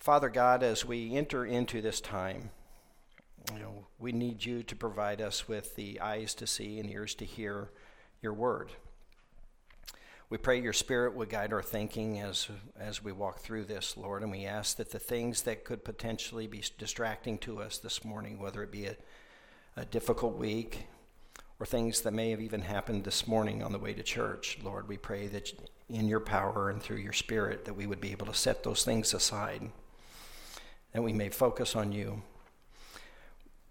Father God, as we enter into this time, you know, we need you to provide us with the eyes to see and ears to hear your word. We pray your spirit would guide our thinking as, as we walk through this, Lord, and we ask that the things that could potentially be distracting to us this morning, whether it be a, a difficult week or things that may have even happened this morning on the way to church, Lord, we pray that in your power and through your spirit that we would be able to set those things aside, that we may focus on you.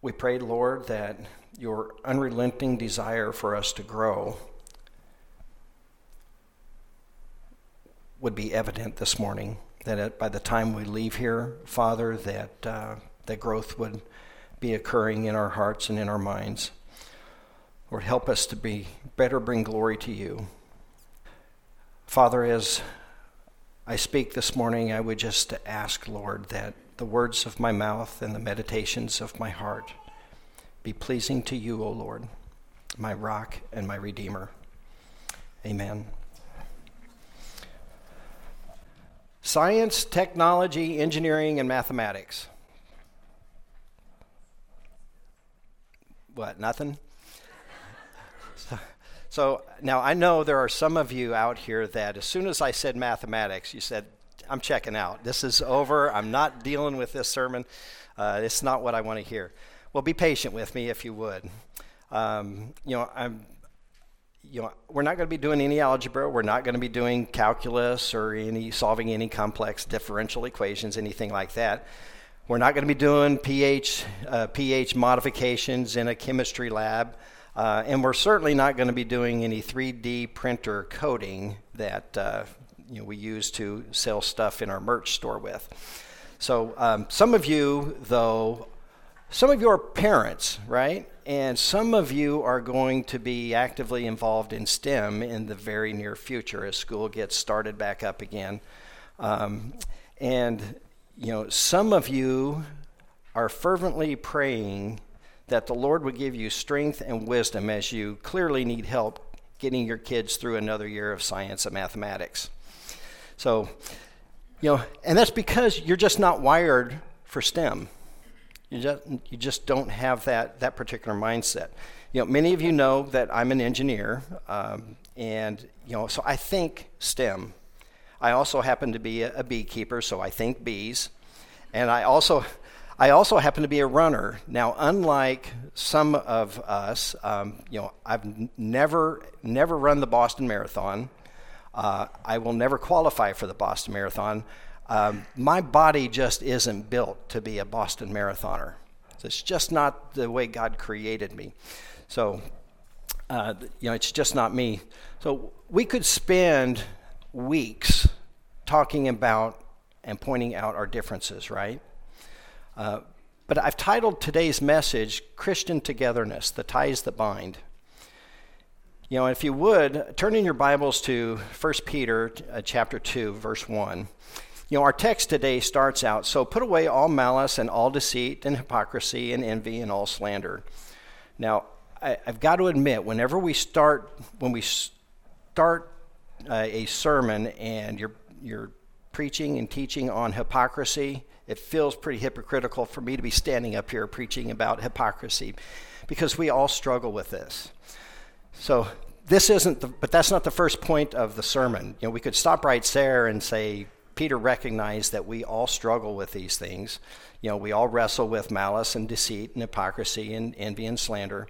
We pray, Lord, that your unrelenting desire for us to grow would be evident this morning. That by the time we leave here, Father, that uh, that growth would be occurring in our hearts and in our minds. Lord, help us to be better, bring glory to you. Father, as I speak this morning, I would just ask, Lord, that the words of my mouth and the meditations of my heart be pleasing to you, O Lord, my rock and my redeemer. Amen. Science, technology, engineering, and mathematics. What, nothing? So, so, now I know there are some of you out here that as soon as I said mathematics, you said, I'm checking out. This is over. I'm not dealing with this sermon. Uh, it's not what I want to hear. Well, be patient with me if you would. Um, you know, I'm you know, we're not going to be doing any algebra. We're not going to be doing calculus or any solving any complex differential equations, anything like that. We're not going to be doing pH uh, pH modifications in a chemistry lab, uh, and we're certainly not going to be doing any 3D printer coding that uh, you know, we use to sell stuff in our merch store with. So um, some of you, though, some of you are parents, right? And some of you are going to be actively involved in STEM in the very near future as school gets started back up again. Um, and, you know, some of you are fervently praying that the Lord would give you strength and wisdom as you clearly need help getting your kids through another year of science and mathematics. So, you know, and that's because you're just not wired for STEM. You just, you just don't have that, that particular mindset. You know, many of you know that I'm an engineer, um, and you know, so I think STEM. I also happen to be a, a beekeeper, so I think bees, and I also, I also happen to be a runner. Now, unlike some of us, um, you know, I've never, never run the Boston Marathon. Uh, I will never qualify for the Boston Marathon. Um, my body just isn't built to be a Boston marathoner. It's just not the way God created me. So, uh, you know, it's just not me. So we could spend weeks talking about and pointing out our differences, right? Uh, but I've titled today's message Christian Togetherness, the Ties That Bind. You know, if you would, turn in your Bibles to 1 Peter uh, chapter 2, verse 1. You know, our text today starts out so put away all malice and all deceit and hypocrisy and envy and all slander. Now, I, have got to admit, whenever we start, when we start uh, a sermon and you're, you're preaching and teaching on hypocrisy, it feels pretty hypocritical for me to be standing up here preaching about hypocrisy because we all struggle with this. So, this isn't the, but that's not the first point of the sermon. You know, we could stop right there and say, Peter recognized that we all struggle with these things. You know, we all wrestle with malice and deceit and hypocrisy and envy and slander.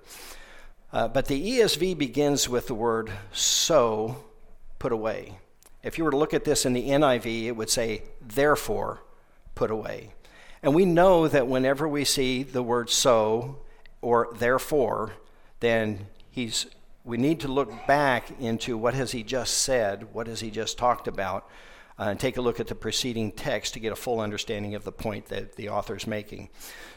Uh, but the ESV begins with the word so put away. If you were to look at this in the NIV, it would say, therefore put away. And we know that whenever we see the word so or therefore, then he's we need to look back into what has he just said, what has he just talked about, uh, and take a look at the preceding text to get a full understanding of the point that the author is making.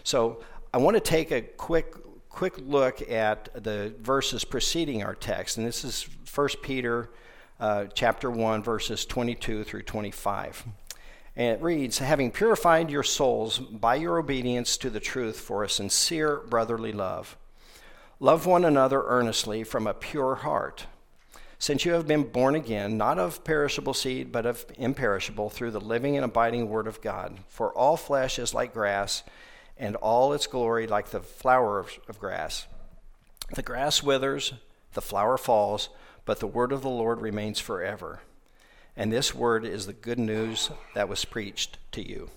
So I want to take a quick quick look at the verses preceding our text, and this is 1 Peter uh, chapter 1, verses 22 through 25. And it reads, Having purified your souls by your obedience to the truth for a sincere brotherly love, love one another earnestly from a pure heart Since you have been born again, not of perishable seed, but of imperishable, through the living and abiding Word of God. For all flesh is like grass, and all its glory like the flower of, of grass. The grass withers, the flower falls, but the word of the Lord remains forever. And this word is the good news that was preached to you.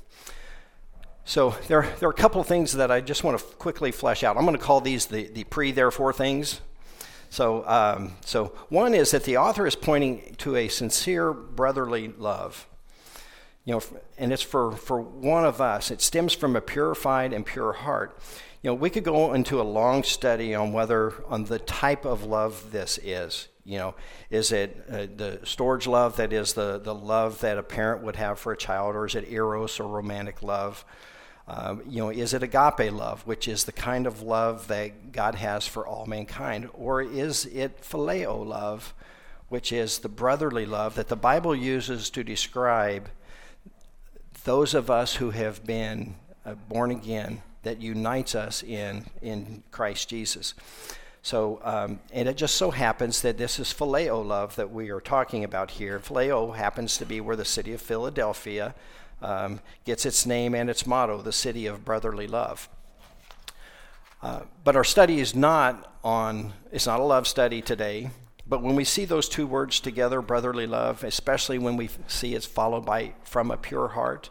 So there, there are a couple of things that I just want to quickly flesh out. I'm going to call these the, the pre therefore things. So, um, so one is that the author is pointing to a sincere brotherly love. You know, and it's for, for one of us. It stems from a purified and pure heart. You know, we could go into a long study on whether on the type of love this is. You know, is it uh, the storge love that is the, the love that a parent would have for a child, or is it eros or romantic love? Um, you know, is it agape love, which is the kind of love that God has for all mankind, or is it phileo love, which is the brotherly love that the Bible uses to describe those of us who have been uh, born again, that unites us in in Christ Jesus. So, um, and it just so happens that this is phileo love that we are talking about here. Phileo happens to be where the city of Philadelphia um, gets its name and its motto, the city of brotherly love. Uh, but our study is not on, it's not a love study today. But when we see those two words together, brotherly love, especially when we see it's followed by from a pure heart,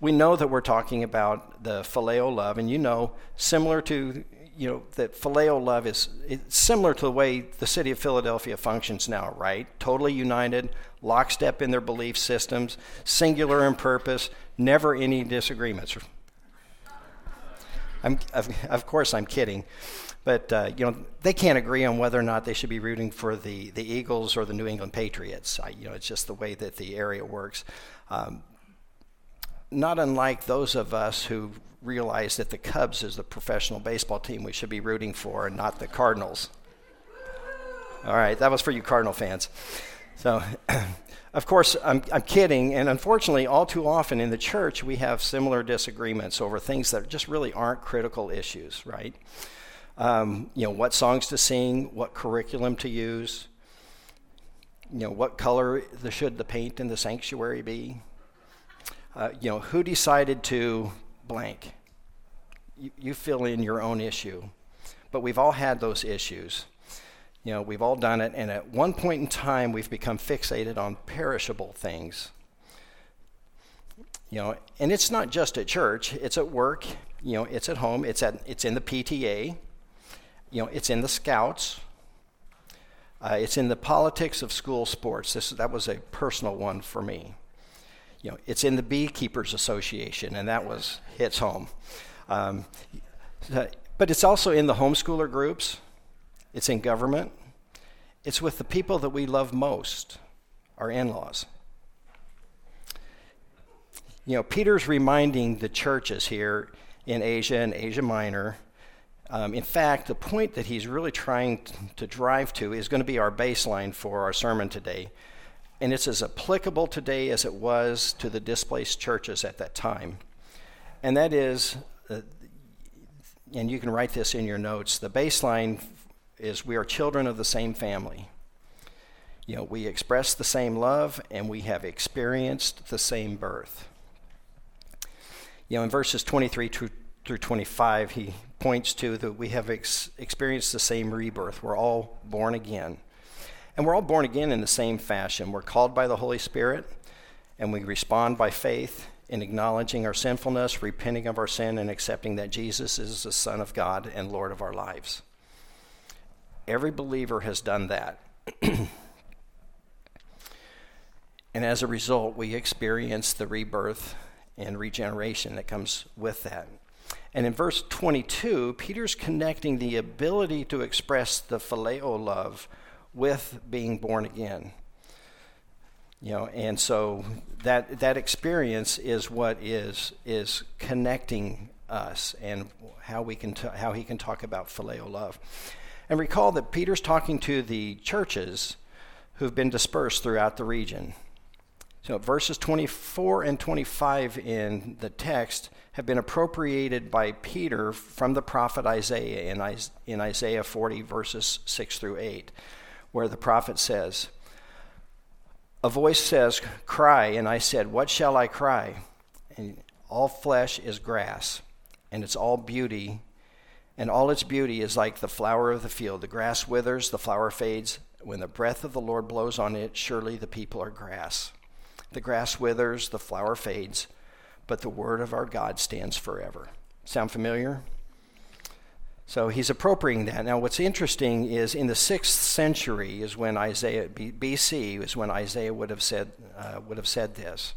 we know that we're talking about the phileo love. And you know, similar to you know that phileo love is similar to the way the city of Philadelphia functions now, right? Totally united, lockstep in their belief systems, singular in purpose, never any disagreements. I'm, of, of course, I'm kidding, but uh, you know they can't agree on whether or not they should be rooting for the, the Eagles or the New England Patriots. I, you know, it's just the way that the area works. Um, not unlike those of us who realize that the Cubs is the professional baseball team we should be rooting for and not the Cardinals. All right, that was for you Cardinal fans. So, of course, I'm, I'm kidding, and unfortunately, all too often in the church, we have similar disagreements over things that just really aren't critical issues, right? Um, you know, what songs to sing, what curriculum to use, you know, what color the, should the paint in the sanctuary be? Uh, you know, who decided to blank? You, you fill in your own issue. But we've all had those issues. You know, we've all done it, and at one point in time, we've become fixated on perishable things. You know, and it's not just at church, it's at work, you know, it's at home, it's, at, it's in the PTA, you know, it's in the scouts, uh, it's in the politics of school sports. This, that was a personal one for me. You know, it's in the Beekeepers Association, and that was hits home. Um, but it's also in the homeschooler groups. It's in government. It's with the people that we love most, our in laws. You know, Peter's reminding the churches here in Asia and Asia Minor. Um, in fact, the point that he's really trying to drive to is going to be our baseline for our sermon today. And it's as applicable today as it was to the displaced churches at that time. And that is, uh, and you can write this in your notes, the baseline is we are children of the same family. You know, we express the same love and we have experienced the same birth. You know, in verses 23 through 25, he points to that we have ex- experienced the same rebirth. We're all born again. And we're all born again in the same fashion. We're called by the Holy Spirit, and we respond by faith in acknowledging our sinfulness, repenting of our sin, and accepting that Jesus is the Son of God and Lord of our lives. Every believer has done that. and as a result, we experience the rebirth and regeneration that comes with that. And in verse 22, Peter's connecting the ability to express the phileo love with being born again. You know, and so that that experience is what is is connecting us and how we can t- how he can talk about phileo love. And recall that Peter's talking to the churches who've been dispersed throughout the region. So verses 24 and 25 in the text have been appropriated by Peter from the prophet Isaiah in, in Isaiah 40, verses 6 through 8, where the prophet says, A voice says, Cry, and I said, What shall I cry? And all flesh is grass, and it's all beauty, and all its beauty is like the flower of the field. The grass withers, the flower fades. When the breath of the Lord blows on it, surely the people are grass. The grass withers, the flower fades, but the word of our God stands forever. Sound familiar? So he's appropriating that. Now, what's interesting is in the sixth century is when Isaiah BC is when Isaiah would have said uh, would have said this.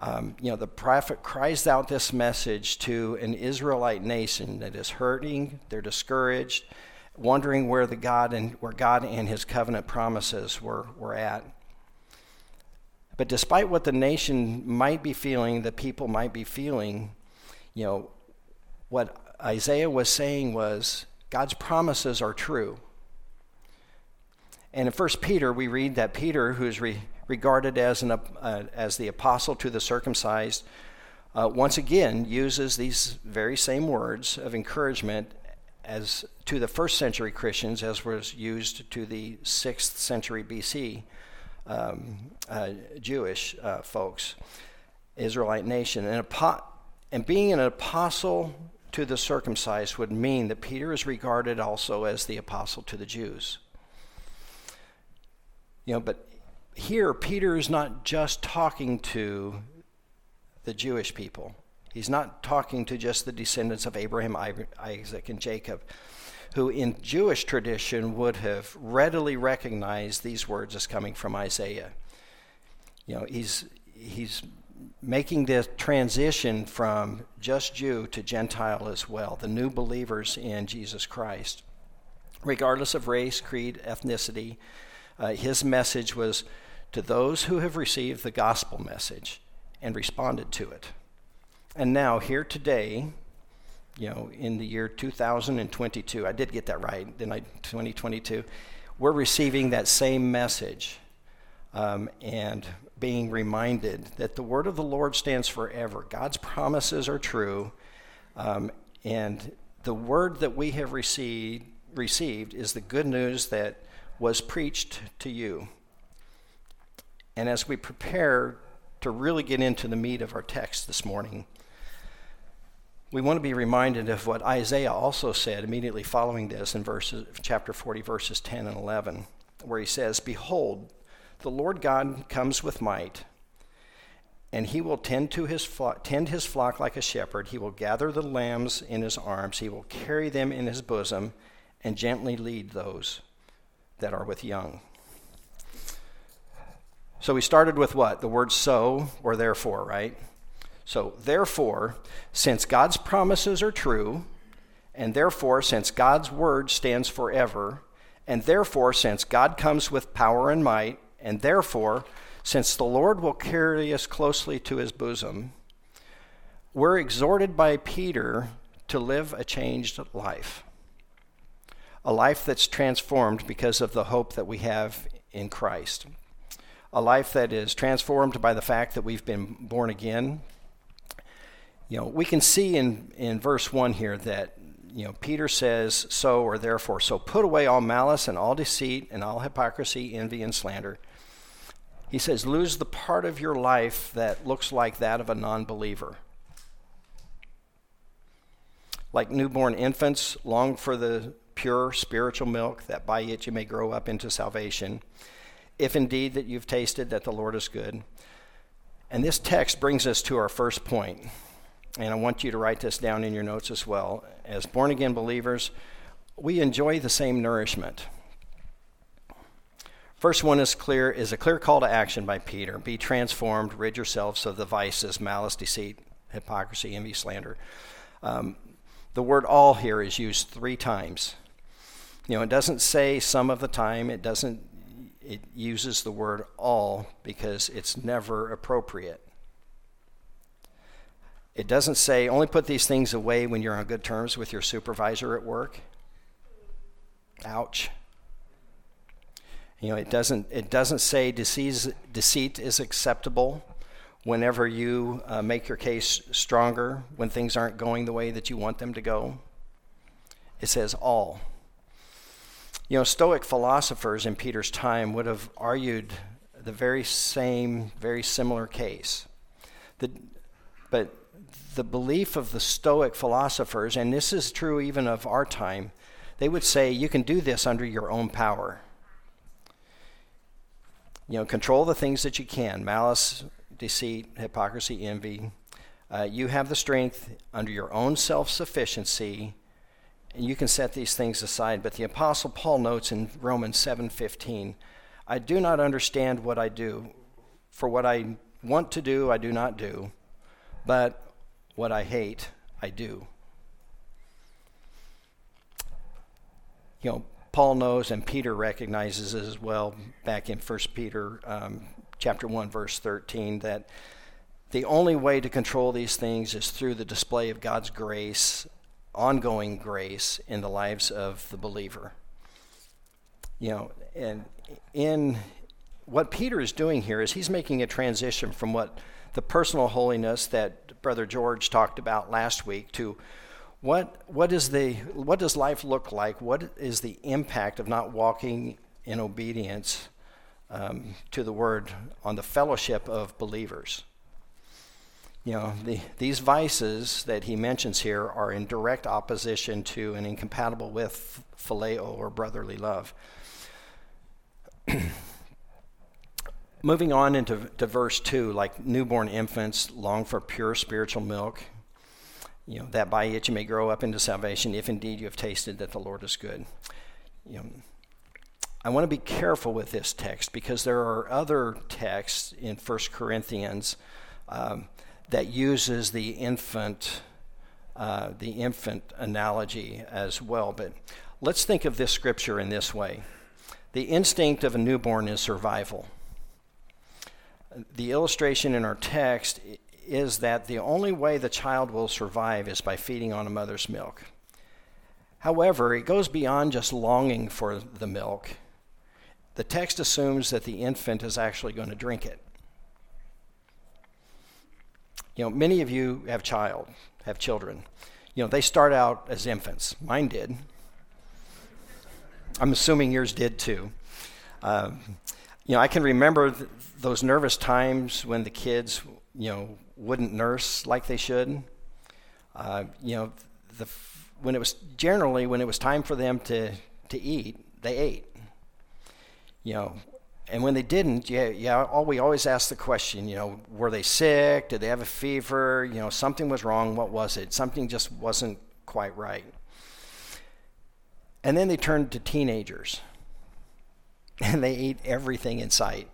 Um, you know, the prophet cries out this message to an Israelite nation that is hurting, they're discouraged, wondering where the God and where God and His covenant promises were were at. But despite what the nation might be feeling, the people might be feeling, you know, what Isaiah was saying was God's promises are true. And in 1 Peter, we read that Peter, who is re- regarded as, an, uh, as the apostle to the circumcised, uh, once again uses these very same words of encouragement as to the first century Christians as was used to the sixth century BC um, uh, Jewish uh, folks, Israelite nation. And, apo- and being an apostle to the circumcised would mean that Peter is regarded also as the apostle to the Jews. You know, but here Peter is not just talking to the Jewish people. He's not talking to just the descendants of Abraham, Isaac, and Jacob, who in Jewish tradition would have readily recognized these words as coming from Isaiah. You know, he's, he's making this transition from just Jew to Gentile as well, the new believers in Jesus Christ. Regardless of race, creed, ethnicity, uh, his message was to those who have received the gospel message and responded to it. And now, here today, you know, in the year 2022, I did get that right, didn't I? 2022, we're receiving that same message. Um, and being reminded that the word of the Lord stands forever. God's promises are true. Um, and the word that we have received, received is the good news that was preached to you. And as we prepare to really get into the meat of our text this morning, we want to be reminded of what Isaiah also said immediately following this in verses, chapter 40, verses 10 and 11, where he says, Behold, the Lord God comes with might, and he will tend to his tend his flock like a shepherd. He will gather the lambs in his arms. He will carry them in his bosom and gently lead those that are with young. So we started with what? The word so or therefore, right? So, therefore, since God's promises are true, and therefore, since God's word stands forever, and therefore, since God comes with power and might, and therefore, since the Lord will carry us closely to his bosom, we're exhorted by Peter to live a changed life. A life that's transformed because of the hope that we have in Christ. A life that is transformed by the fact that we've been born again. You know, we can see in, in verse 1 here that you know, Peter says, so or therefore. So put away all malice and all deceit and all hypocrisy, envy, and slander he says, lose the part of your life that looks like that of a non believer. Like newborn infants, long for the pure spiritual milk, that by it you may grow up into salvation, if indeed that you've tasted that the Lord is good. And this text brings us to our first point. And I want you to write this down in your notes as well. As born again believers, we enjoy the same nourishment. First one is clear is a clear call to action by Peter. Be transformed, rid yourselves of the vices, malice, deceit, hypocrisy, envy, slander. Um, the word all here is used three times. You know, it doesn't say some of the time, it doesn't it uses the word all because it's never appropriate. It doesn't say only put these things away when you're on good terms with your supervisor at work. Ouch. You know, it doesn't, it doesn't say disease, deceit is acceptable whenever you uh, make your case stronger, when things aren't going the way that you want them to go. It says all. You know, Stoic philosophers in Peter's time would have argued the very same, very similar case. The, but the belief of the Stoic philosophers, and this is true even of our time, they would say you can do this under your own power. You know, control the things that you can malice, deceit, hypocrisy, envy. Uh, you have the strength under your own self sufficiency, and you can set these things aside. But the Apostle Paul notes in Romans 7:15, I do not understand what I do, for what I want to do, I do not do, but what I hate, I do. You know, Paul knows and Peter recognizes as well back in 1 Peter um, chapter 1 verse 13 that the only way to control these things is through the display of God's grace, ongoing grace in the lives of the believer. You know, and in what Peter is doing here is he's making a transition from what the personal holiness that Brother George talked about last week to what, what, is the, what does life look like? What is the impact of not walking in obedience um, to the word on the fellowship of believers? You know, the, these vices that he mentions here are in direct opposition to and incompatible with phileo or brotherly love. Moving on into to verse 2, like newborn infants long for pure spiritual milk you know, that by it you may grow up into salvation, if indeed you have tasted that the Lord is good. You know, I want to be careful with this text because there are other texts in 1 Corinthians um, that uses the infant, uh, the infant analogy as well. But let's think of this scripture in this way: the instinct of a newborn is survival. The illustration in our text is that the only way the child will survive is by feeding on a mother's milk. However, it goes beyond just longing for the milk. The text assumes that the infant is actually going to drink it. You know, many of you have child, have children. You know, they start out as infants. Mine did. I'm assuming yours did too. Um, you know, I can remember th- those nervous times when the kids, you know, wouldn't nurse like they should. Uh, you know, the, when it was generally when it was time for them to, to eat, they ate. You know, and when they didn't, yeah, yeah, all, we always ask the question, you know, were they sick? Did they have a fever? You know, something was wrong. What was it? Something just wasn't quite right. And then they turned to teenagers, and they ate everything in sight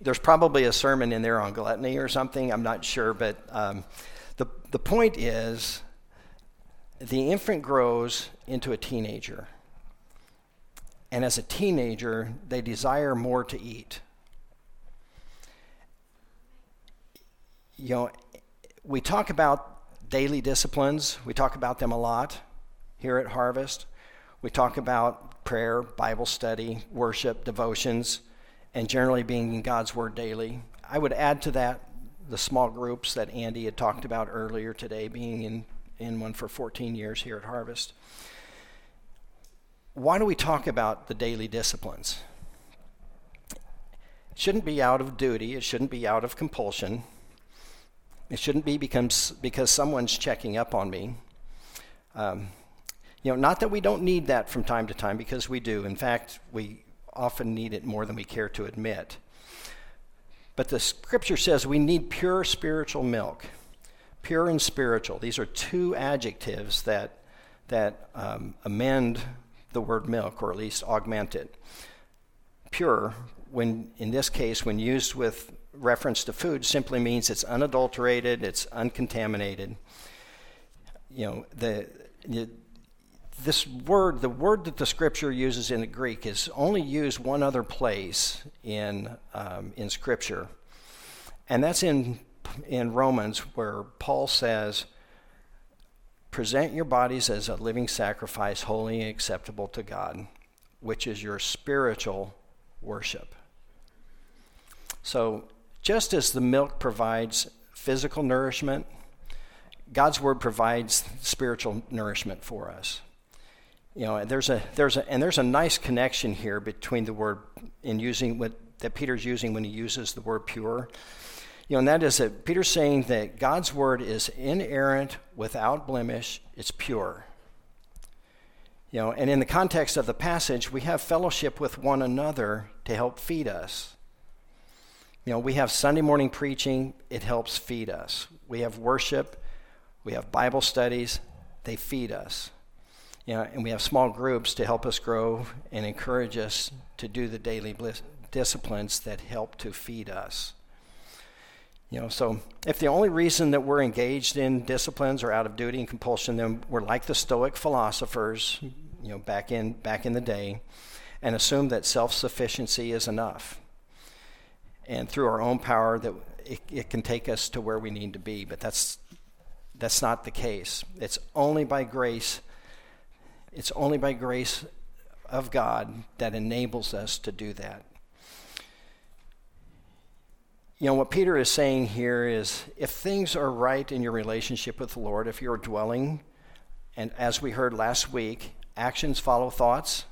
there's probably a sermon in there on gluttony or something. I'm not sure, but um, the the point is, the infant grows into a teenager, and as a teenager, they desire more to eat. You know, we talk about daily disciplines. We talk about them a lot here at Harvest. We talk about prayer, Bible study, worship, devotions and generally being in God's Word daily. I would add to that the small groups that Andy had talked about earlier today, being in, in one for 14 years here at Harvest. Why do we talk about the daily disciplines? It shouldn't be out of duty, it shouldn't be out of compulsion. It shouldn't be because, because someone's checking up on me. Um, you know, not that we don't need that from time to time, because we do. In fact, we often need it more than we care to admit. But the scripture says we need pure spiritual milk. Pure and spiritual. These are two adjectives that, that um, amend the word milk, or at least augment it. Pure, when in this case, when used with reference to food, simply means it's unadulterated, it's uncontaminated. You know, the, this word, the word that the scripture uses in the Greek, is only used one other place in, um, in scripture. And that's in, in Romans, where Paul says, Present your bodies as a living sacrifice, holy and acceptable to God, which is your spiritual worship. So, just as the milk provides physical nourishment, God's word provides spiritual nourishment for us You know, there's a there's a and there's a nice connection here between the word in using what that Peter's using when he uses the word pure. You know, and that is that Peter's saying that God's word is inerrant, without blemish, it's pure. You know, and in the context of the passage, we have fellowship with one another to help feed us. You know, we have Sunday morning preaching, it helps feed us. We have worship, we have Bible studies, they feed us. You know, and we have small groups to help us grow and encourage us to do the daily bliss, disciplines that help to feed us. You know, so if the only reason that we're engaged in disciplines or out of duty and compulsion, then we're like the Stoic philosophers, you know, back in back in the day, and assume that self-sufficiency is enough, and through our own power that it, it can take us to where we need to be. But that's that's not the case. It's only by grace it's only by grace of God that enables us to do that. You know, what Peter is saying here is if things are right in your relationship with the Lord, if you're dwelling, and as we heard last week, actions follow thoughts.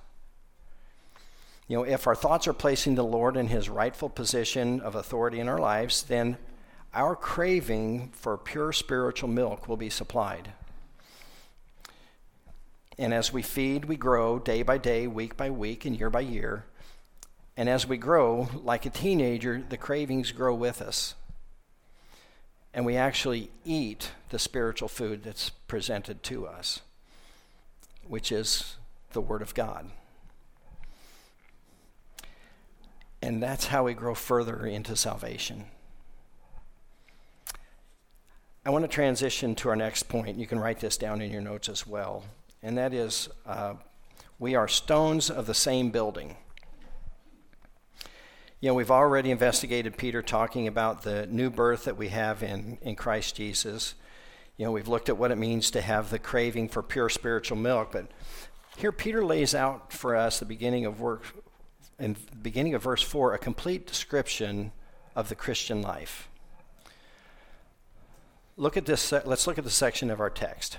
You know, if our thoughts are placing the Lord in his rightful position of authority in our lives, then our craving for pure spiritual milk will be supplied. And as we feed, we grow day by day, week by week, and year by year. And as we grow, like a teenager, the cravings grow with us. And we actually eat the spiritual food that's presented to us, which is the Word of God. And that's how we grow further into salvation. I want to transition to our next point. You can write this down in your notes as well and that is uh, we are stones of the same building. You know, we've already investigated Peter talking about the new birth that we have in, in Christ Jesus. You know, we've looked at what it means to have the craving for pure spiritual milk, but here Peter lays out for us the beginning of work in the beginning of verse 4 a complete description of the Christian life. Look at this let's look at the section of our text.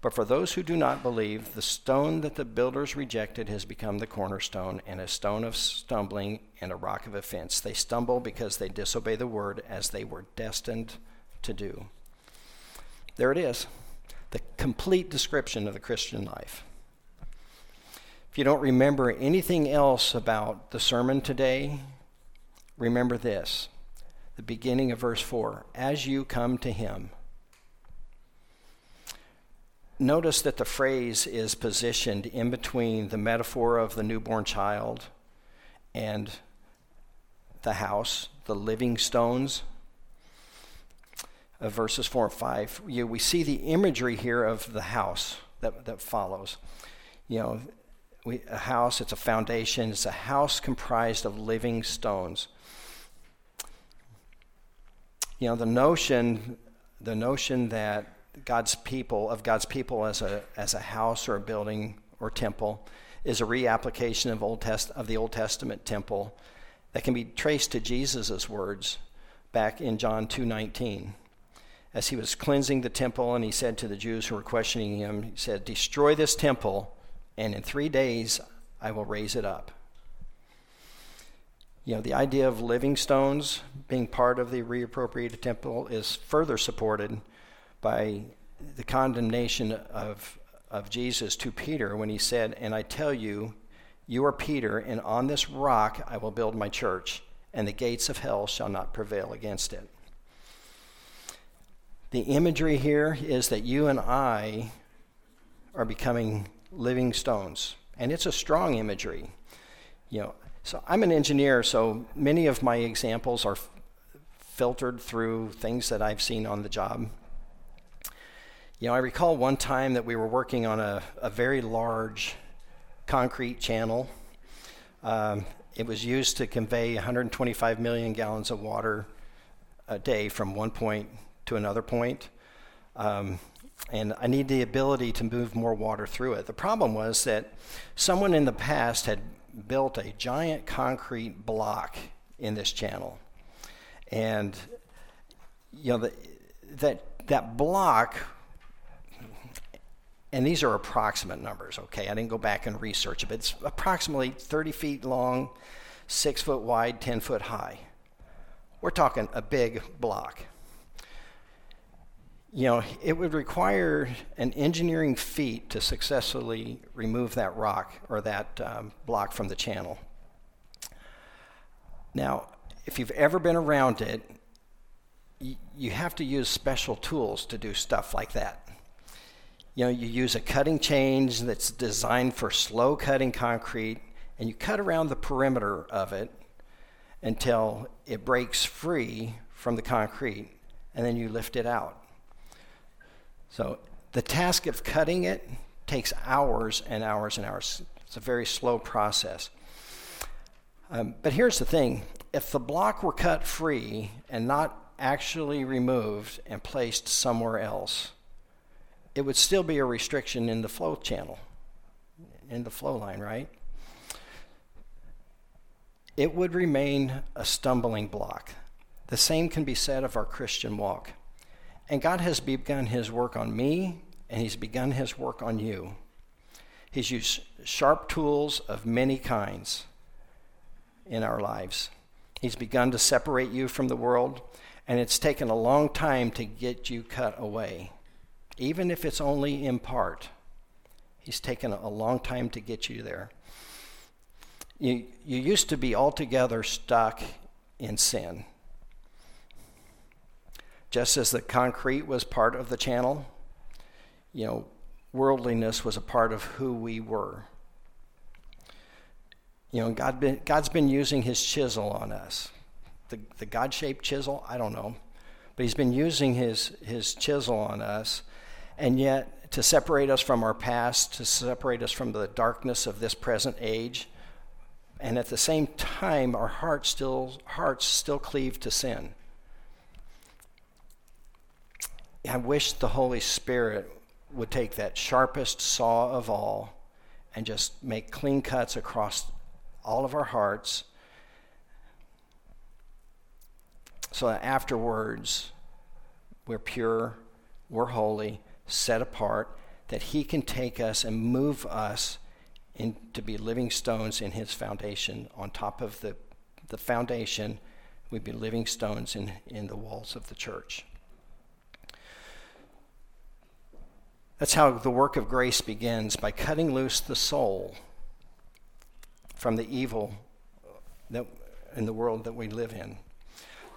But for those who do not believe, the stone that the builders rejected has become the cornerstone, and a stone of stumbling and a rock of offense. They stumble because they disobey the word as they were destined to do. There it is the complete description of the Christian life. If you don't remember anything else about the sermon today, remember this the beginning of verse 4 As you come to him, notice that the phrase is positioned in between the metaphor of the newborn child and the house, the living stones of verses 4 and 5. You, we see the imagery here of the house that, that follows. You know, we, a house, it's a foundation, it's a house comprised of living stones. You know, the notion, the notion that God's people, of God's people as a, as a house or a building or temple, is a reapplication of, Old Test, of the Old Testament temple that can be traced to Jesus' words back in John 2.19. As he was cleansing the temple, and he said to the Jews who were questioning him, he said, Destroy this temple, and in three days I will raise it up. You know, the idea of living stones being part of the reappropriated temple is further supported by the condemnation of, of Jesus to Peter when he said, And I tell you, you are Peter, and on this rock I will build my church, and the gates of hell shall not prevail against it. The imagery here is that you and I are becoming living stones, and it's a strong imagery. You know, so I'm an engineer, so many of my examples are filtered through things that I've seen on the job you know, I recall one time that we were working on a, a very large concrete channel, Um, it was used to convey 125 million gallons of water a day from one point to another point. Um, and I need the ability to move more water through it. The problem was that someone in the past had built a giant concrete block in this channel. And you know the, that that block and these are approximate numbers, okay? I didn't go back and research it, but it's approximately 30 feet long, 6 foot wide, 10 foot high. We're talking a big block you know, it would require an engineering feat to successfully remove that rock or that um, block from the channel. Now, if you've ever been around it, you have to use special tools to do stuff like that. You know, you use a cutting chain that's designed for slow cutting concrete, and you cut around the perimeter of it until it breaks free from the concrete, and then you lift it out. So the task of cutting it takes hours and hours and hours. It's a very slow process. Um, but here's the thing if the block were cut free and not actually removed and placed somewhere else, it would still be a restriction in the flow channel, in the flow line, right? It would remain a stumbling block. The same can be said of our Christian walk. And God has begun his work on me, and he's begun his work on you. He's used sharp tools of many kinds in our lives. He's begun to separate you from the world, and it's taken a long time to get you cut away. Even if it's only in part, He's taken a long time to get you there. You, you used to be altogether stuck in sin. Just as the concrete was part of the channel, you know, worldliness was a part of who we were. You know, God been, God's been using his chisel on us. The, the God shaped chisel, I don't know. But he's been using his, his chisel on us. And yet, to separate us from our past, to separate us from the darkness of this present age, and at the same time, our hearts still, hearts still cleave to sin. I wish the Holy Spirit would take that sharpest saw of all and just make clean cuts across all of our hearts so that afterwards we're pure, we're holy, set apart, that He can take us and move us in, to be living stones in His foundation. On top of the, the foundation, we'd be living stones in, in the walls of the church. That's how the work of grace begins by cutting loose the soul from the evil that, in the world that we live in.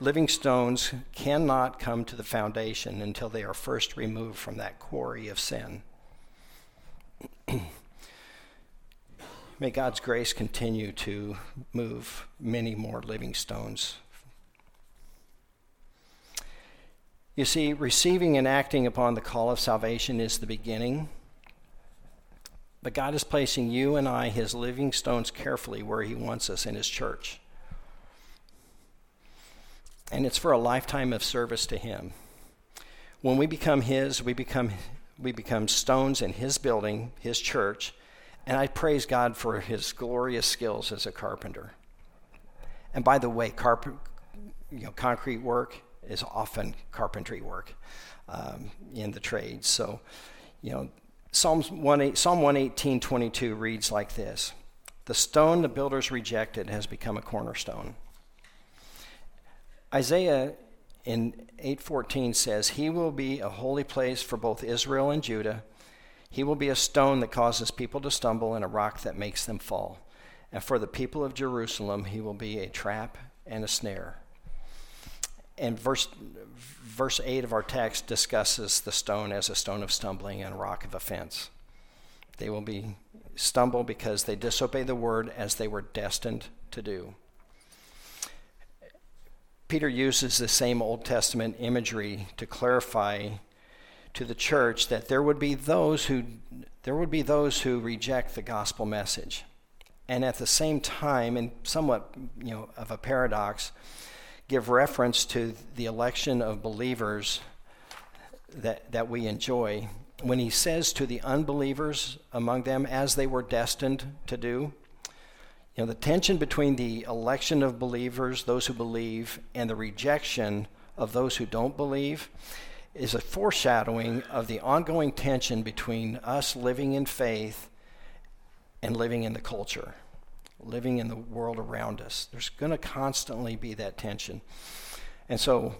Living stones cannot come to the foundation until they are first removed from that quarry of sin. May God's grace continue to move many more living stones You see, receiving and acting upon the call of salvation is the beginning. But God is placing you and I, his living stones, carefully where he wants us in his church. And it's for a lifetime of service to him. When we become his, we become, we become stones in his building, his church. And I praise God for his glorious skills as a carpenter. And by the way, carp- you know, concrete work is often carpentry work um, in the trades. So, you know, Psalms 1, Psalm 118, 22 reads like this The stone the builders rejected has become a cornerstone. Isaiah in 8:14 says, "He will be a holy place for both Israel and Judah. He will be a stone that causes people to stumble and a rock that makes them fall. And for the people of Jerusalem, he will be a trap and a snare." and verse, verse 8 of our text discusses the stone as a stone of stumbling and a rock of offense. They will be stumble because they disobey the word as they were destined to do. Peter uses the same Old Testament imagery to clarify to the church that there would be those who there would be those who reject the gospel message. And at the same time, and somewhat you know of a paradox, give reference to the election of believers that, that we enjoy. When he says to the unbelievers among them, as they were destined to do, you know, the tension between the election of believers, those who believe, and the rejection of those who don't believe is a foreshadowing of the ongoing tension between us living in faith and living in the culture, living in the world around us. There's going to constantly be that tension. And so,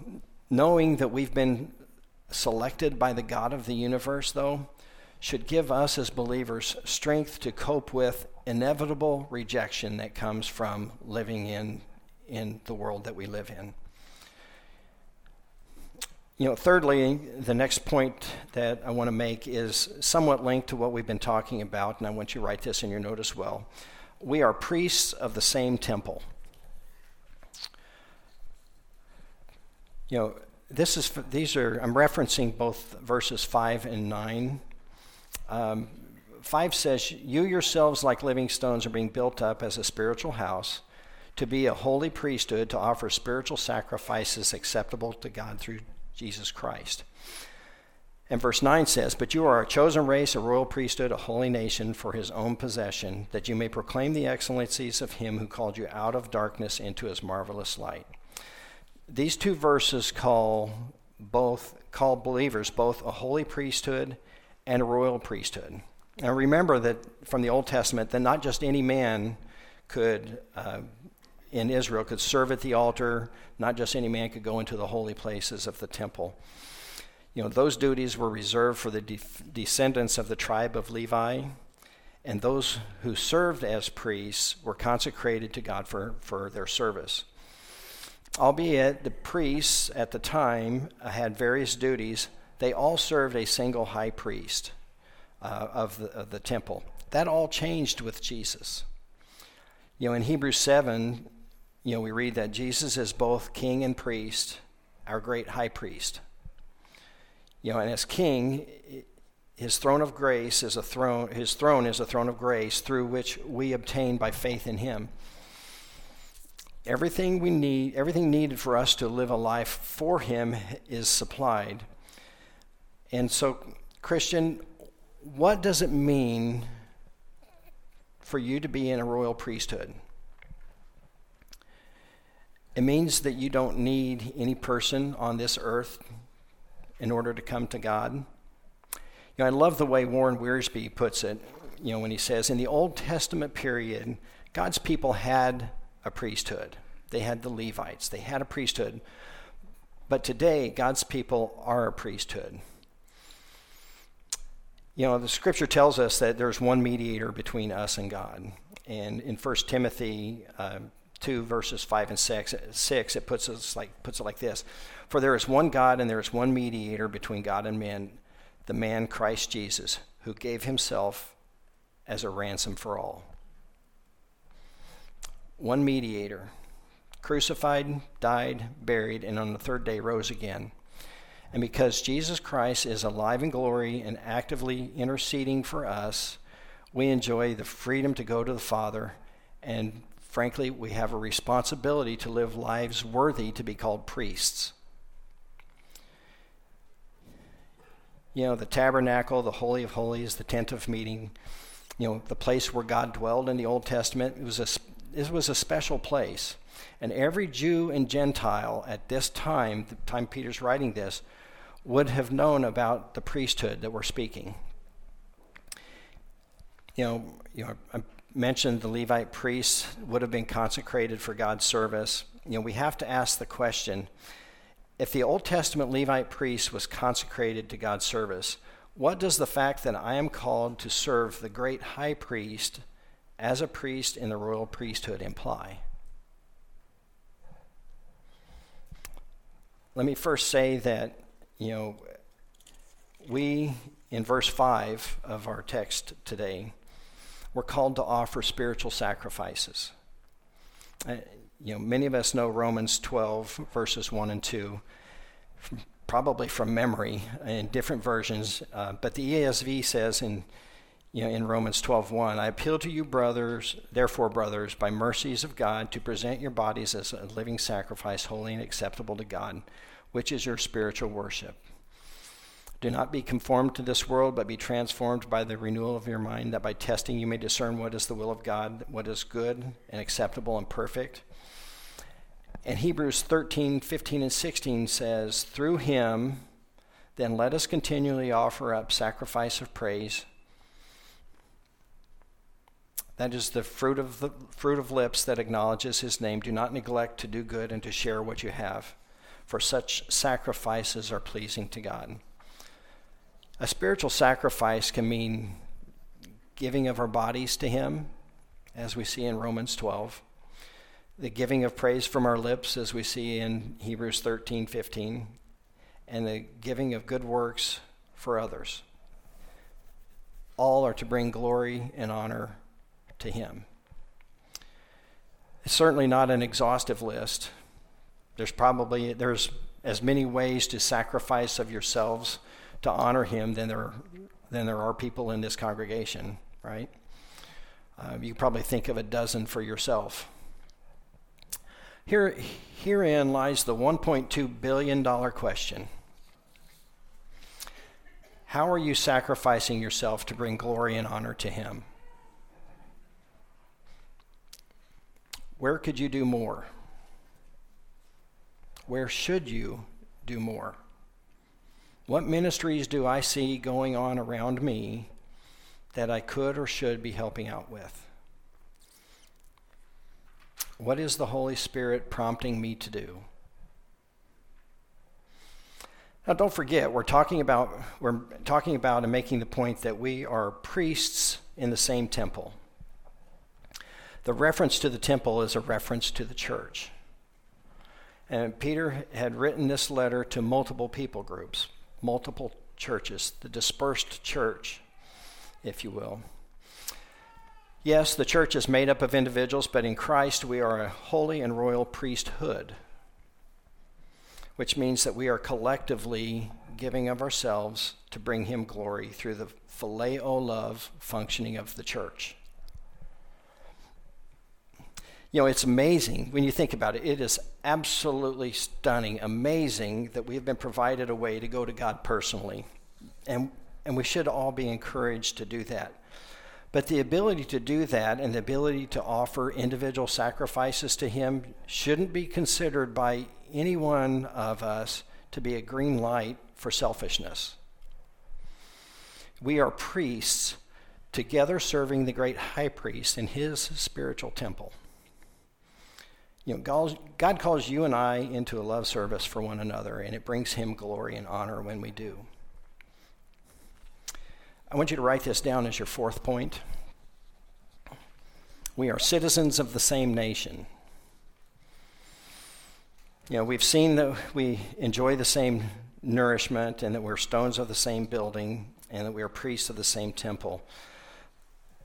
knowing that we've been selected by the God of the universe, though, should give us as believers strength to cope with inevitable rejection that comes from living in, in the world that we live in. You know, thirdly, the next point that I want to make is somewhat linked to what we've been talking about, and I want you to write this in your note as well. We are priests of the same temple. You know, this is these are I'm referencing both verses five and nine. Um, five says, "You yourselves, like living stones, are being built up as a spiritual house." To be a holy priesthood, to offer spiritual sacrifices acceptable to God through Jesus Christ. And verse 9 says, But you are a chosen race, a royal priesthood, a holy nation for his own possession, that you may proclaim the excellencies of him who called you out of darkness into his marvelous light these two verses call both call believers both a holy priesthood and a royal priesthood. And remember that from the Old Testament that not just any man could uh, in Israel could serve at the altar, not just any man could go into the holy places of the temple. You know, those duties were reserved for the de- descendants of the tribe of Levi, and those who served as priests were consecrated to God for, for their service. Albeit the priests at the time had various duties, they all served a single high priest uh, of, the, of the temple. That all changed with Jesus. You know, in Hebrews 7, you know, we read that Jesus is both king and priest, our great high priest. You know, and as king, his throne of grace is a throne, his throne is a throne of grace through which we obtain by faith in him everything we need, everything needed for us to live a life for Him is supplied. And so, Christian, what does it mean for you to be in a royal priesthood? It means that you don't need any person on this earth in order to come to God. You know, I love the way Warren Wiersbe puts it, you know, when he says, in the Old Testament period, God's people had a priesthood. They had the Levites, they had a priesthood. But today, God's people are a priesthood. You know, the scripture tells us that there's one mediator between us and God. And in 1 Timothy uh, 2, verses 5 and 6, 6 it puts, us like, puts it like this For there is one God, and there is one mediator between God and men, the man Christ Jesus, who gave himself as a ransom for all one mediator, crucified, died, buried, and on the third day rose again. And because Jesus Christ is alive in glory and actively interceding for us, we enjoy the freedom to go to the Father. And frankly, we have a responsibility to live lives worthy to be called priests. You know, the tabernacle, the Holy of Holies, the tent of meeting, you know, the place where God dwelled in the Old Testament, it was a this was a special place. And every Jew and Gentile at this time, the time Peter's writing this, would have known about the priesthood that we're speaking. You know, you know, I mentioned the Levite priests would have been consecrated for God's service. You know, we have to ask the question if the Old Testament Levite priest was consecrated to God's service, what does the fact that I am called to serve the great high priest as a priest in the royal priesthood imply? Let me first say that, you know, we, in verse 5 of our text today, we're called to offer spiritual sacrifices. Uh, you know, many of us know Romans 12, verses 1 and 2, from, probably from memory in different versions, uh, but the ESV says in you know, in Romans 12:1, I appeal to you brothers, therefore brothers, by mercies of God, to present your bodies as a living sacrifice, holy and acceptable to God, which is your spiritual worship. Do not be conformed to this world, but be transformed by the renewal of your mind, that by testing you may discern what is the will of God, what is good and acceptable and perfect. And Hebrews 13, 15, and 16 says, Through him, then let us continually offer up sacrifice of praise that is the fruit of the fruit of lips that acknowledges his name. Do not neglect to do good and to share what you have, for such sacrifices are pleasing to God. A spiritual sacrifice can mean giving of our bodies to him, as we see in Romans 12. The giving of praise from our lips, as we see in Hebrews 13, 15, and the giving of good works for others. All are to bring glory and honor to Him. It's certainly not an exhaustive list. There's probably there's as many ways to sacrifice of yourselves to honor Him than there than there are people in this congregation, right? Uh, you probably think of a dozen for yourself. Here, herein lies the $1.2 billion question. How are you sacrificing yourself to bring glory and honor to Him? Where could you do more? Where should you do more? What ministries do I see going on around me that I could or should be helping out with? What is the Holy Spirit prompting me to do? Now don't forget, we're talking about we're talking about and making the point that we are priests in the same temple. The reference to the temple is a reference to the church. And Peter had written this letter to multiple people groups, multiple churches, the dispersed church, if you will. Yes, the church is made up of individuals, but in Christ we are a holy and royal priesthood, which means that we are collectively giving of ourselves to bring him glory through the phileo love functioning of the church. You know, it's amazing when you think about it. It is absolutely stunning, amazing that we have been provided a way to go to God personally. And, and we should all be encouraged to do that. But the ability to do that and the ability to offer individual sacrifices to Him shouldn't be considered by any one of us to be a green light for selfishness. We are priests together serving the great high priest in his spiritual temple. You know, God, calls you and I into a love service for one another, and it brings Him glory and honor when we do. I want you to write this down as your fourth point. We are citizens of the same nation. You know, we've seen that we enjoy the same nourishment and that we're stones of the same building and that we are priests of the same temple.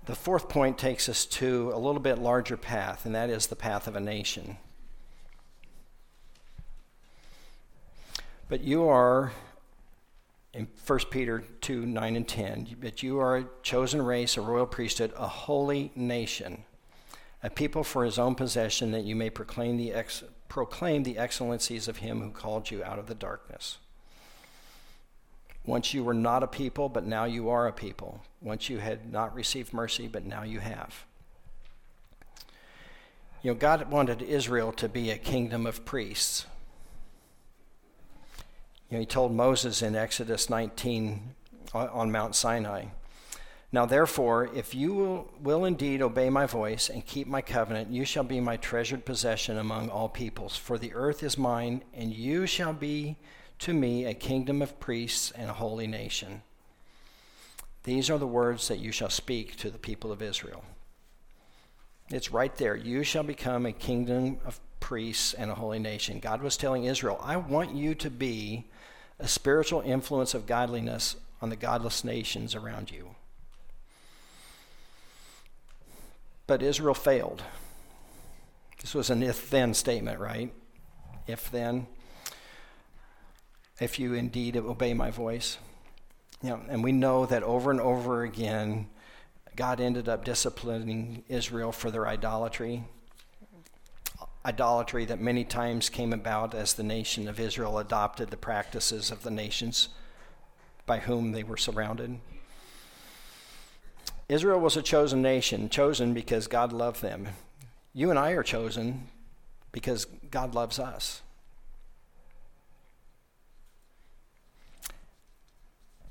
The fourth point takes us to a little bit larger path, and that is the path of a nation. But you are, in 1 Peter 2 9 and 10, but you are a chosen race, a royal priesthood, a holy nation, a people for his own possession, that you may proclaim the, ex- proclaim the excellencies of him who called you out of the darkness. Once you were not a people, but now you are a people. Once you had not received mercy, but now you have. You know, God wanted Israel to be a kingdom of priests. You know, he told Moses in Exodus 19 on Mount Sinai, Now therefore, if you will, will indeed obey my voice and keep my covenant, you shall be my treasured possession among all peoples. For the earth is mine, and you shall be to me a kingdom of priests and a holy nation. These are the words that you shall speak to the people of Israel. It's right there. You shall become a kingdom of priests and a holy nation. God was telling Israel, I want you to be a spiritual influence of godliness on the godless nations around you. But Israel failed. This was an if then statement, right? If then if you indeed obey my voice. You know, and we know that over and over again, God ended up disciplining Israel for their idolatry. Idolatry that many times came about as the nation of Israel adopted the practices of the nations by whom they were surrounded. Israel was a chosen nation, chosen because God loved them. You and I are chosen because God loves us.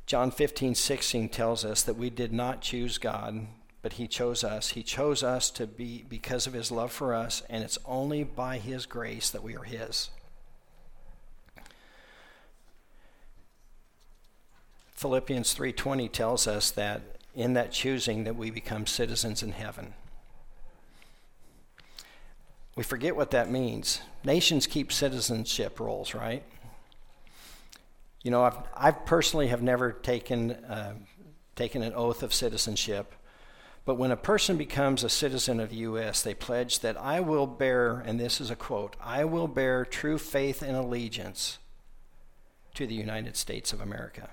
John 15, 16 tells us that we did not choose God, but He chose us. He chose us to be because of His love for us, and it's only by His grace that we are His. Philippians 3:20 tells us that in that choosing that we become citizens in heaven. We forget what that means. Nations keep citizenship rolls, right? You know, I've, I personally have never taken, uh, taken an oath of citizenship, but when a person becomes a citizen of the U.S., they pledge that I will bear, and this is a quote, I will bear true faith and allegiance to the United States of America.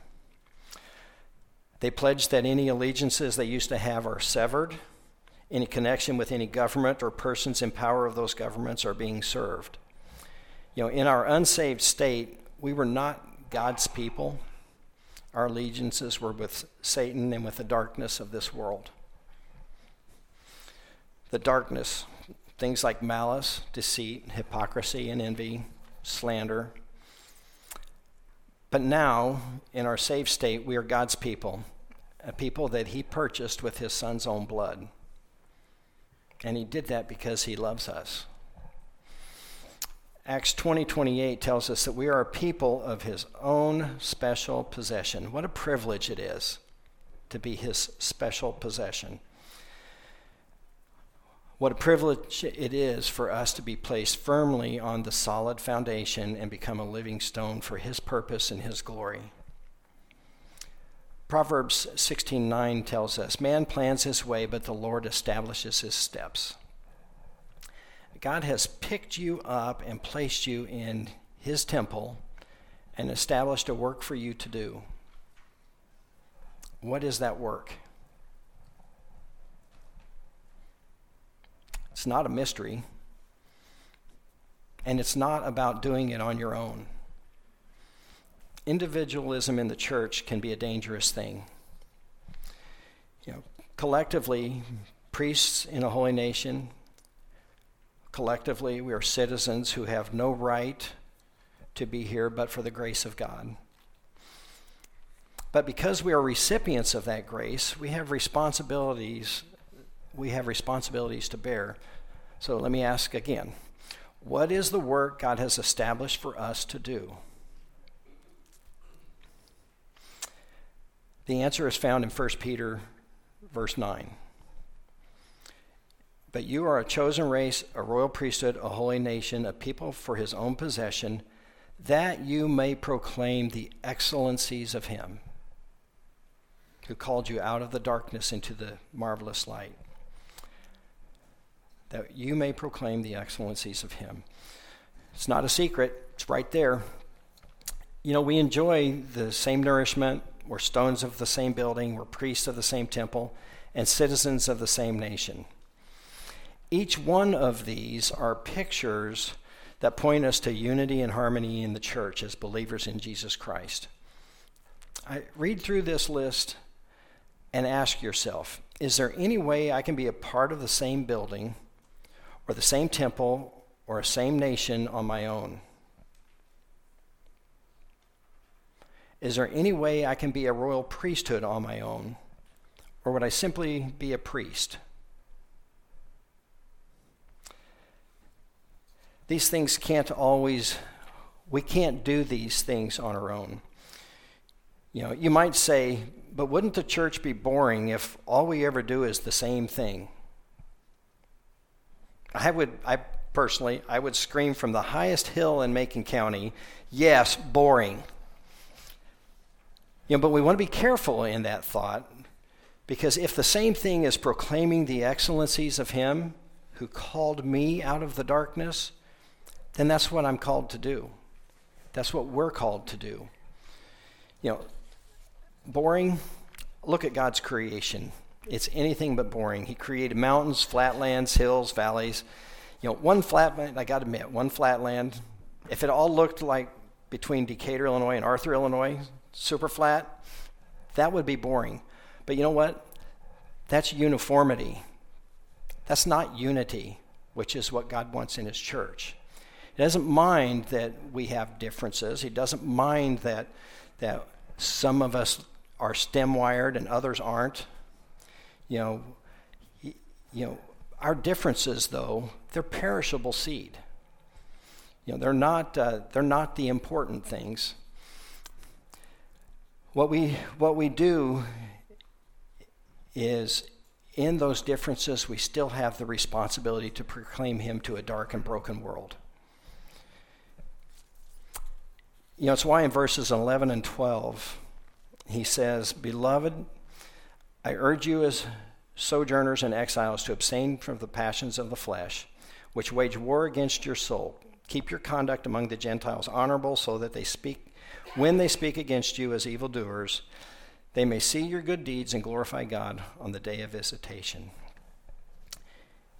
They pledge that any allegiances they used to have are severed, any connection with any government or persons in power of those governments are being served. You know, in our unsaved state, we were not God's people. Our allegiances were with Satan and with the darkness of this world. The darkness, things like malice, deceit, hypocrisy, and envy, slander. But now, in our saved state, we are God's people, a people that He purchased with His Son's own blood. And He did that because He loves us. Acts 20 28 tells us that we are a people of his own special possession. What a privilege it is to be his special possession. What a privilege it is for us to be placed firmly on the solid foundation and become a living stone for his purpose and his glory. Proverbs 16:9 tells us, "Man plans his way, but the Lord establishes his steps." God has picked you up and placed you in His temple and established a work for you to do. What is that work? It's not a mystery, and it's not about doing it on your own. Individualism in the church can be a dangerous thing. You know, collectively, priests in a holy nation Collectively, we are citizens who have no right to be here but for the grace of God. But because we are recipients of that grace, we have responsibilities. We have responsibilities to bear. So let me ask again what is the work God has established for us to do? The answer is found in 1 Peter verse 9. But you are a chosen race, a royal priesthood, a holy nation, a people for his own possession, that you may proclaim the excellencies of him who called you out of the darkness into the marvelous light. That you may proclaim the excellencies of him. It's not a secret, it's right there. You know, we enjoy the same nourishment. We're stones of the same building, we're priests of the same temple, and citizens of the same nation. Each one of these are pictures that point us to unity and harmony in the church as believers in Jesus Christ. I read through this list and ask yourself is there any way I can be a part of the same building or the same temple or a same nation on my own? Is there any way I can be a royal priesthood on my own? Or would I simply be a priest? These things can't always, we can't do these things on our own. You know, you might say, but wouldn't the church be boring if all we ever do is the same thing? I would, I personally, I would scream from the highest hill in Macon County, yes, boring. You know, but we want to be careful in that thought because if the same thing is proclaiming the excellencies of Him who called me out of the darkness, then that's what I'm called to do. That's what we're called to do. You know, boring, look at God's creation. It's anything but boring. He created mountains, flatlands, hills, valleys. You know, one flatland, I got to admit, one flatland, if it all looked like between Decatur, Illinois and Arthur, Illinois, super flat, that would be boring. But you know what? That's uniformity. That's not unity, which is what God wants in His church. He doesn't mind that we have differences. He doesn't mind that, that some of us are stem wired and others aren't. You know, you know, our differences, though, they're perishable seed. You know, they're not, uh, they're not the important things. What we, what we do is in those differences, we still have the responsibility to proclaim Him to a dark and broken world. You know, it's why in verses 11 and 12, he says, Beloved, I urge you as sojourners and exiles to abstain from the passions of the flesh, which wage war against your soul. Keep your conduct among the Gentiles honorable, so that they speak, when they speak against you as evildoers, they may see your good deeds and glorify God on the day of visitation.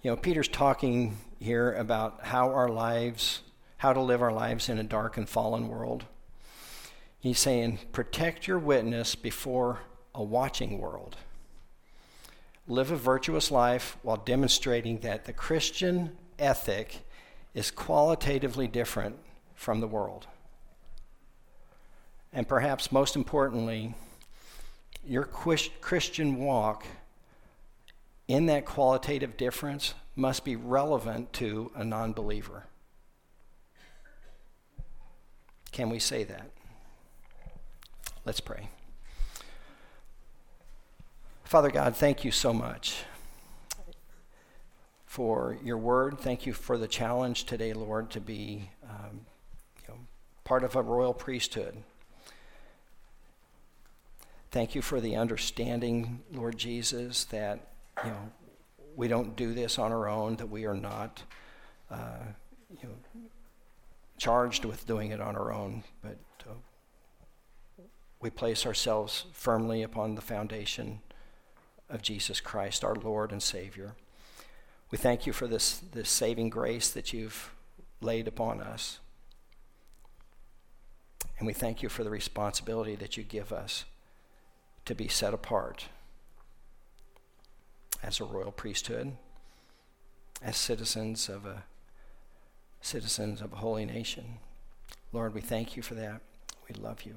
You know, Peter's talking here about how our lives, how to live our lives in a dark and fallen world. He's saying, protect your witness before a watching world. Live a virtuous life while demonstrating that the Christian ethic is qualitatively different from the world. And perhaps most importantly, your Christian walk in that qualitative difference must be relevant to a non believer. Can we say that? Let's pray. Father God, thank you so much for your word. Thank you for the challenge today, Lord, to be um, you know, part of a royal priesthood. Thank you for the understanding, Lord Jesus, that you know we don't do this on our own, that we are not uh, you know, charged with doing it on our own, but we place ourselves firmly upon the foundation of Jesus Christ, our Lord and Savior. We thank you for this, this saving grace that you've laid upon us. And we thank you for the responsibility that you give us to be set apart as a royal priesthood, as citizens of a citizens of a holy nation. Lord, we thank you for that. We love you.